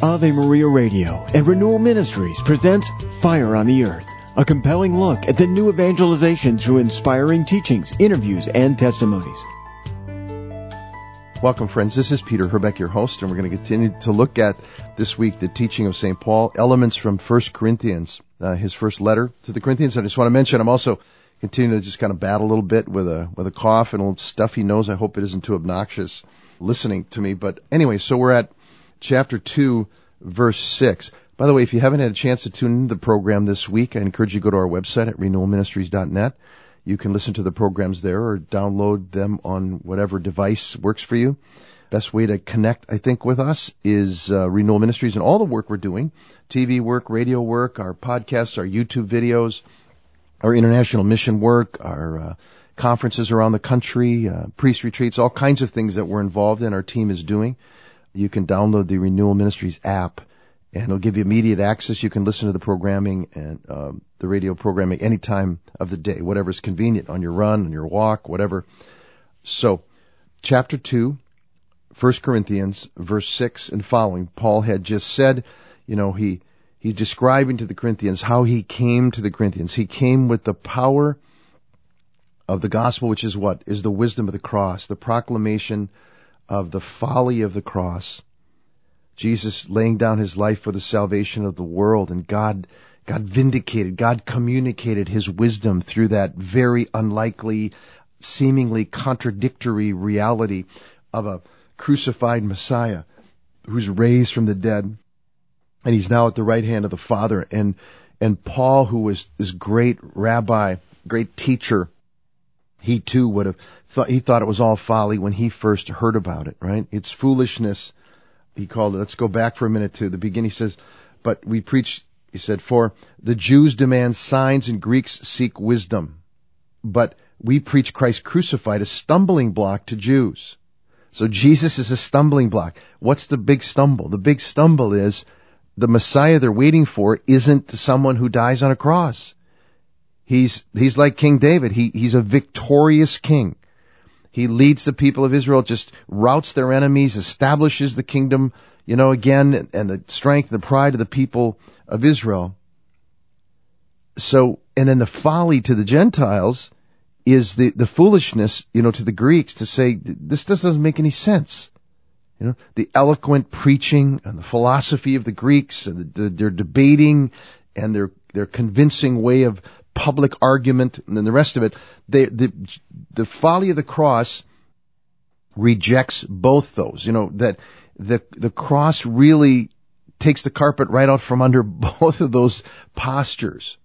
Ave Maria Radio and Renewal Ministries presents Fire on the Earth, a compelling look at the new evangelization through inspiring teachings, interviews, and testimonies. Welcome, friends. This is Peter Herbeck, your host, and we're going to continue to look at this week the teaching of St. Paul, elements from 1 Corinthians, uh, his first letter to the Corinthians. I just want to mention I'm also continuing to just kind of battle a little bit with a with a cough and a little stuffy nose. I hope it isn't too obnoxious listening to me. But anyway, so we're at chapter 2, verse 6. By the way, if you haven't had a chance to tune into the program this week, I encourage you to go to our website at renewalministries.net. You can listen to the programs there or download them on whatever device works for you. Best way to connect, I think, with us is uh, Renewal Ministries and all the work we're doing. TV work, radio work, our podcasts, our YouTube videos, our international mission work, our uh, conferences around the country, uh, priest retreats, all kinds of things that we're involved in, our team is doing. You can download the Renewal Ministries app and it'll give you immediate access. You can listen to the programming and um, the radio programming any time of the day, whatever's convenient on your run, on your walk, whatever. So, chapter 2, 1 Corinthians, verse 6 and following, Paul had just said, you know, he, he's describing to the Corinthians how he came to the Corinthians. He came with the power of the gospel, which is what? Is the wisdom of the cross, the proclamation of the folly of the cross. Jesus laying down his life for the salvation of the world and God, God vindicated, God communicated his wisdom through that very unlikely, seemingly contradictory reality of a crucified Messiah who's raised from the dead and he's now at the right hand of the Father and and Paul who was this great rabbi, great teacher he too would have thought, he thought it was all folly when he first heard about it, right? It's foolishness. He called it. Let's go back for a minute to the beginning. He says, but we preach, he said, for the Jews demand signs and Greeks seek wisdom. But we preach Christ crucified, a stumbling block to Jews. So Jesus is a stumbling block. What's the big stumble? The big stumble is the Messiah they're waiting for isn't someone who dies on a cross. He's, he's like King David. He, he's a victorious king. He leads the people of Israel, just routs their enemies, establishes the kingdom, you know, again, and the strength, the pride of the people of Israel. So, and then the folly to the Gentiles is the, the foolishness, you know, to the Greeks to say, this, this doesn't make any sense. You know, the eloquent preaching and the philosophy of the Greeks and the, the, their debating and their, their convincing way of public argument and then the rest of it. They, the, the folly of the cross rejects both those. You know, that the, the cross really takes the carpet right out from under both of those postures.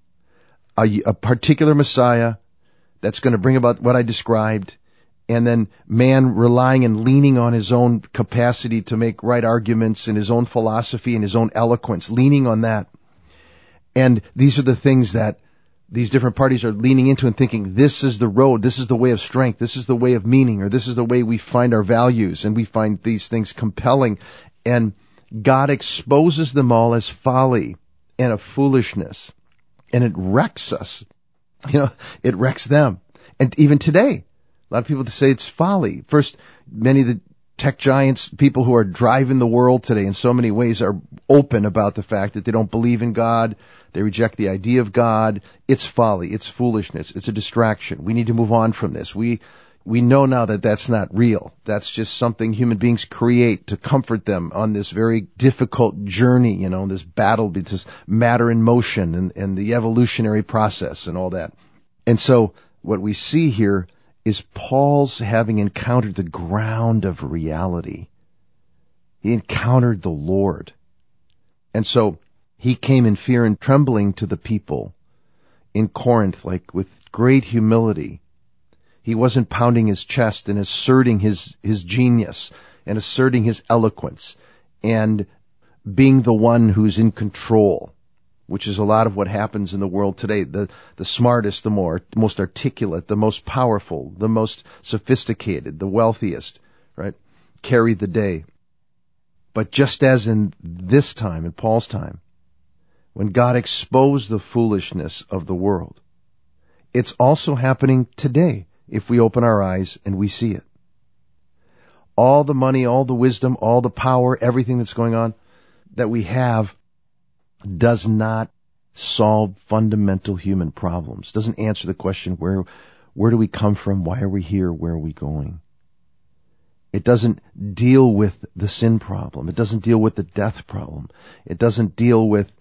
A, a particular Messiah that's going to bring about what I described and then man relying and leaning on his own capacity to make right arguments and his own philosophy and his own eloquence, leaning on that. And these are the things that these different parties are leaning into and thinking this is the road, this is the way of strength, this is the way of meaning, or this is the way we find our values, and we find these things compelling. And God exposes them all as folly and a foolishness. And it wrecks us. You know, it wrecks them. And even today, a lot of people say it's folly. First, many of the tech giants, people who are driving the world today in so many ways are open about the fact that they don't believe in God. They reject the idea of God. It's folly. It's foolishness. It's a distraction. We need to move on from this. We, we know now that that's not real. That's just something human beings create to comfort them on this very difficult journey, you know, this battle between matter in motion and, and the evolutionary process and all that. And so what we see here is Paul's having encountered the ground of reality. He encountered the Lord. And so he came in fear and trembling to the people in Corinth, like with great humility. He wasn't pounding his chest and asserting his, his genius and asserting his eloquence and being the one who's in control, which is a lot of what happens in the world today. The, the smartest, the more, most articulate, the most powerful, the most sophisticated, the wealthiest, right? Carry the day. But just as in this time, in Paul's time, when God exposed the foolishness of the world. It's also happening today if we open our eyes and we see it. All the money, all the wisdom, all the power, everything that's going on, that we have does not solve fundamental human problems. Doesn't answer the question where where do we come from? Why are we here? Where are we going? It doesn't deal with the sin problem. It doesn't deal with the death problem. It doesn't deal with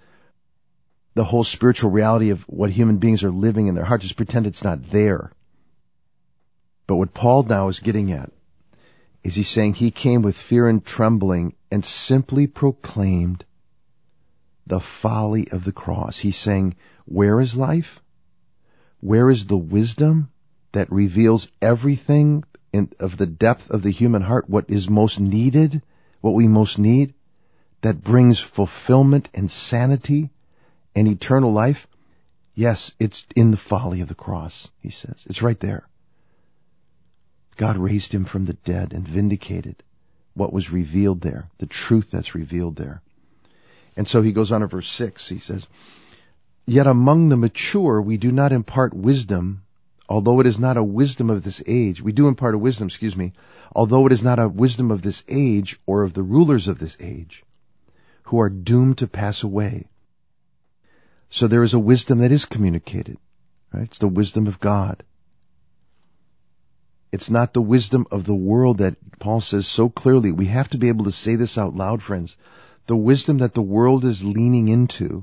the whole spiritual reality of what human beings are living in their heart. Just pretend it's not there. But what Paul now is getting at is he's saying he came with fear and trembling and simply proclaimed the folly of the cross. He's saying, where is life? Where is the wisdom that reveals everything in, of the depth of the human heart, what is most needed, what we most need, that brings fulfillment and sanity and eternal life? Yes, it's in the folly of the cross, he says. It's right there. God raised him from the dead and vindicated what was revealed there, the truth that's revealed there. And so he goes on to verse 6, he says, Yet among the mature we do not impart wisdom, although it is not a wisdom of this age. We do impart a wisdom, excuse me, although it is not a wisdom of this age or of the rulers of this age, who are doomed to pass away. So there is a wisdom that is communicated, right? It's the wisdom of God. It's not the wisdom of the world that Paul says so clearly. We have to be able to say this out loud, friends. The wisdom that the world is leaning into,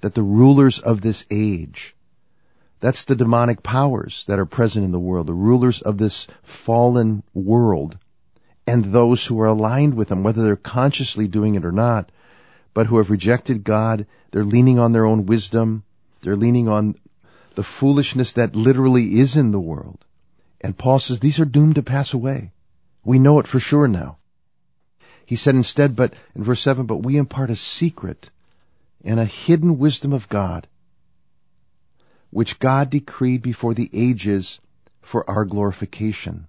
that the rulers of this age, that's the demonic powers that are present in the world, the rulers of this fallen world, and those who are aligned with them, whether they're consciously doing it or not, but who have rejected God, they're leaning on their own wisdom, they're leaning on the foolishness that literally is in the world. And Paul says these are doomed to pass away. We know it for sure now. He said instead, but in verse 7, but we impart a secret and a hidden wisdom of God, which God decreed before the ages for our glorification.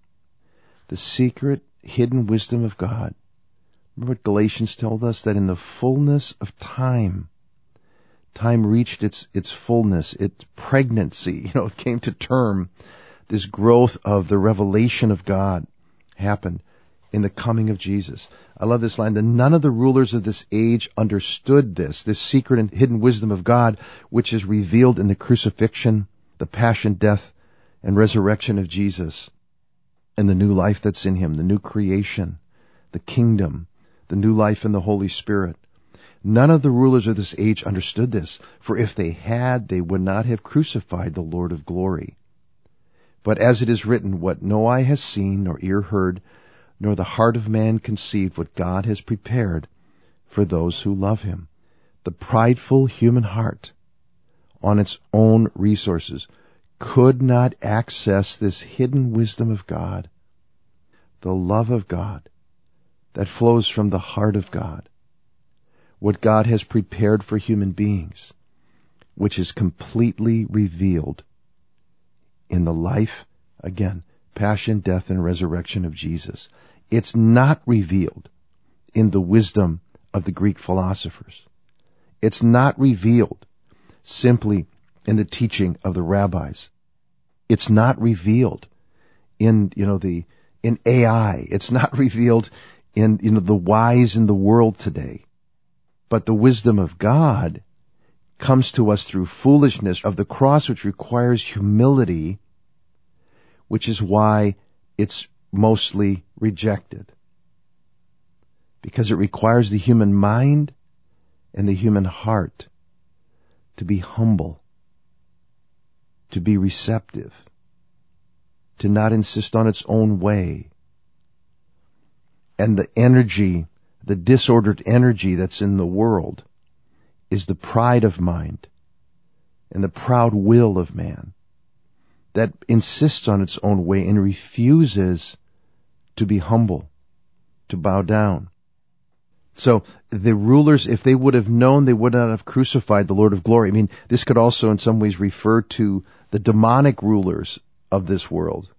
The secret, hidden wisdom of God. Remember what Galatians told us? That in the fullness of time, time reached its, its fullness, its pregnancy, you know, it came to term this growth of the revelation of God happened in the coming of Jesus. I love this line that none of the rulers of this age understood this, this secret and hidden wisdom of God, which is revealed in the crucifixion, the passion, death, and resurrection of Jesus, and the new life that's in him, the new creation, the kingdom, the new life in the Holy Spirit. None of the rulers of this age understood this, for if they had, they would not have crucified the Lord of glory. But as it is written, what no eye has seen, nor ear heard, nor the heart of man conceived, what God has prepared for those who love him. The prideful human heart, on its own resources, could not access this hidden wisdom of God, the love of God that flows from the heart of God, what God has prepared for human beings, which is completely revealed in the life, again, passion, death, and resurrection of Jesus. It's not revealed in the wisdom of the Greek philosophers. It's not revealed simply in the teaching of the rabbis. It's not revealed in, you know, the, in AI. It's not revealed in, you know, the wise in the world today. But the wisdom of God comes to us through foolishness of the cross, which requires humility, which is why it's mostly rejected. Because it requires the human mind and the human heart to be humble, to be receptive, to not insist on its own way. And the energy, the disordered energy that's in the world is the pride of mind and the proud will of man that insists on its own way and refuses to be humble, to bow down. So the rulers, if they would have known, they would not have crucified the Lord of glory. I mean, this could also in some ways refer to the demonic rulers of this world.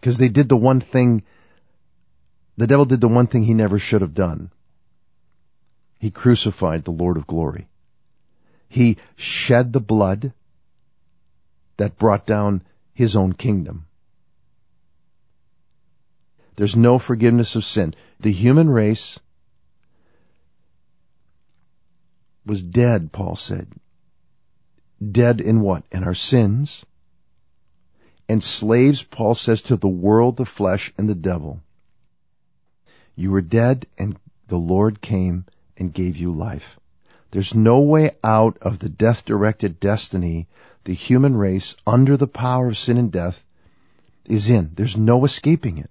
Because they did the one thing, the devil did the one thing he never should have done. He crucified the Lord of glory. He shed the blood that brought down his own kingdom. There's no forgiveness of sin. The human race was dead, Paul said. Dead in what? In our sins. And slaves, Paul says, to the world, the flesh, and the devil. You were dead and the Lord came and gave you life. There's no way out of the death directed destiny the human race under the power of sin and death is in. There's no escaping it.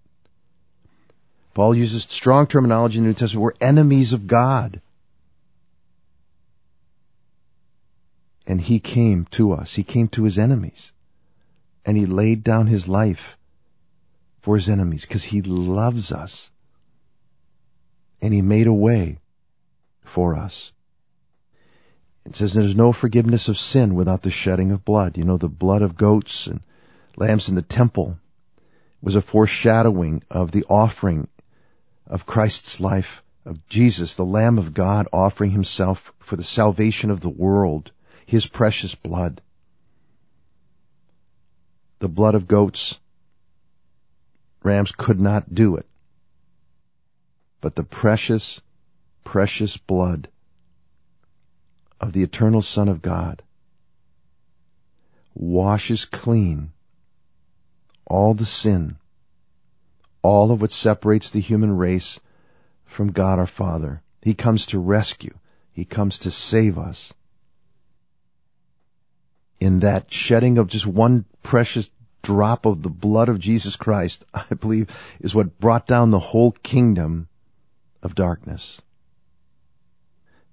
Paul uses strong terminology in the New Testament. We're enemies of God. And he came to us. He came to his enemies. And he laid down his life for his enemies because he loves us. And he made a way for us. It says there's no forgiveness of sin without the shedding of blood. You know, the blood of goats and lambs in the temple was a foreshadowing of the offering of Christ's life, of Jesus, the Lamb of God offering himself for the salvation of the world, his precious blood. The blood of goats, rams could not do it. But the precious, precious blood of the eternal Son of God washes clean all the sin, all of what separates the human race from God our Father. He comes to rescue. He comes to save us. In that shedding of just one precious drop of the blood of Jesus Christ, I believe, is what brought down the whole kingdom of darkness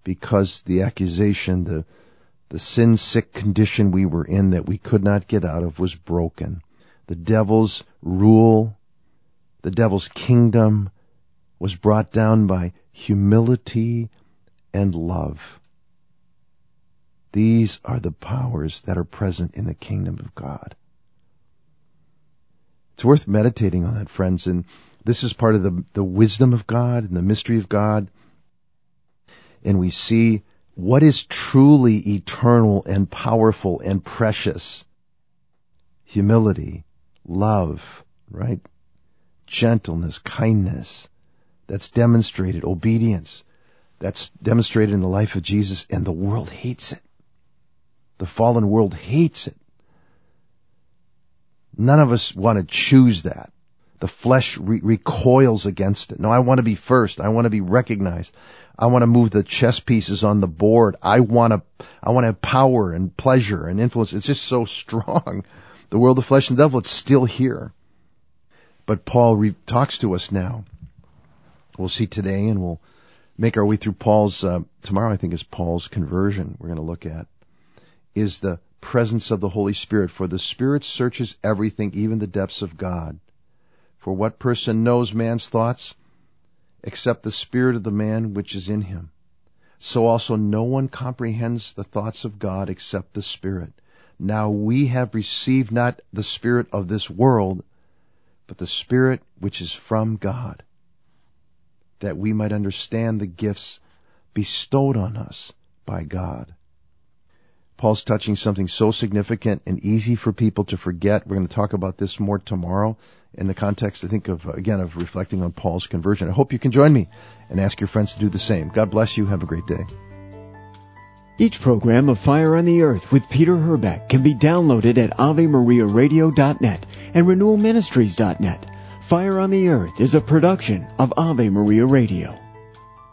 because the accusation, the, the sin sick condition we were in that we could not get out of was broken. The devil's rule, the devil's kingdom was brought down by humility and love. These are the powers that are present in the kingdom of God. It's worth meditating on that, friends, and this is part of the, the wisdom of God and the mystery of God and we see what is truly eternal and powerful and precious. Humility, love, right? Gentleness, kindness. That's demonstrated. Obedience. That's demonstrated in the life of Jesus and the world hates it. The fallen world hates it. None of us want to choose that. The flesh re- recoils against it. No, I want to be first. I want to be recognized. I want to move the chess pieces on the board. I want to, I want to have power and pleasure and influence. It's just so strong. The world of flesh and devil, it's still here. But Paul re- talks to us now. We'll see today and we'll make our way through Paul's, uh, tomorrow I think is Paul's conversion we're going to look at, is the presence of the Holy Spirit. For the Spirit searches everything, even the depths of God. For what person knows man's thoughts? except the spirit of the man which is in him. So also no one comprehends the thoughts of God except the Spirit. Now we have received not the Spirit of this world, but the Spirit which is from God, that we might understand the gifts bestowed on us by God. Paul's touching something so significant and easy for people to forget. We're going to talk about this more tomorrow in the context, I think, of, again, of reflecting on Paul's conversion. I hope you can join me and ask your friends to do the same. God bless you. Have a great day. Each program of Fire on the Earth with Peter Herbeck can be downloaded at AveMariaRadio.net and RenewalMinistries.net. Fire on the Earth is a production of Ave Maria Radio.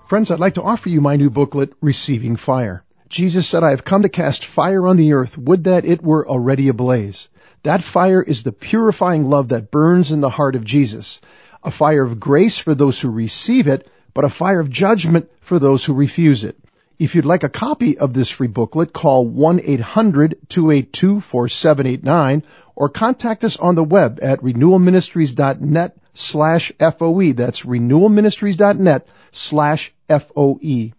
Friends, I'd like to offer you my new booklet, Receiving Fire. Jesus said, I have come to cast fire on the earth. Would that it were already ablaze. That fire is the purifying love that burns in the heart of Jesus. A fire of grace for those who receive it, but a fire of judgment for those who refuse it. If you'd like a copy of this free booklet, call 1-800-282-4789 or contact us on the web at renewalministries.net slash FOE. That's renewalministries.net slash FOE.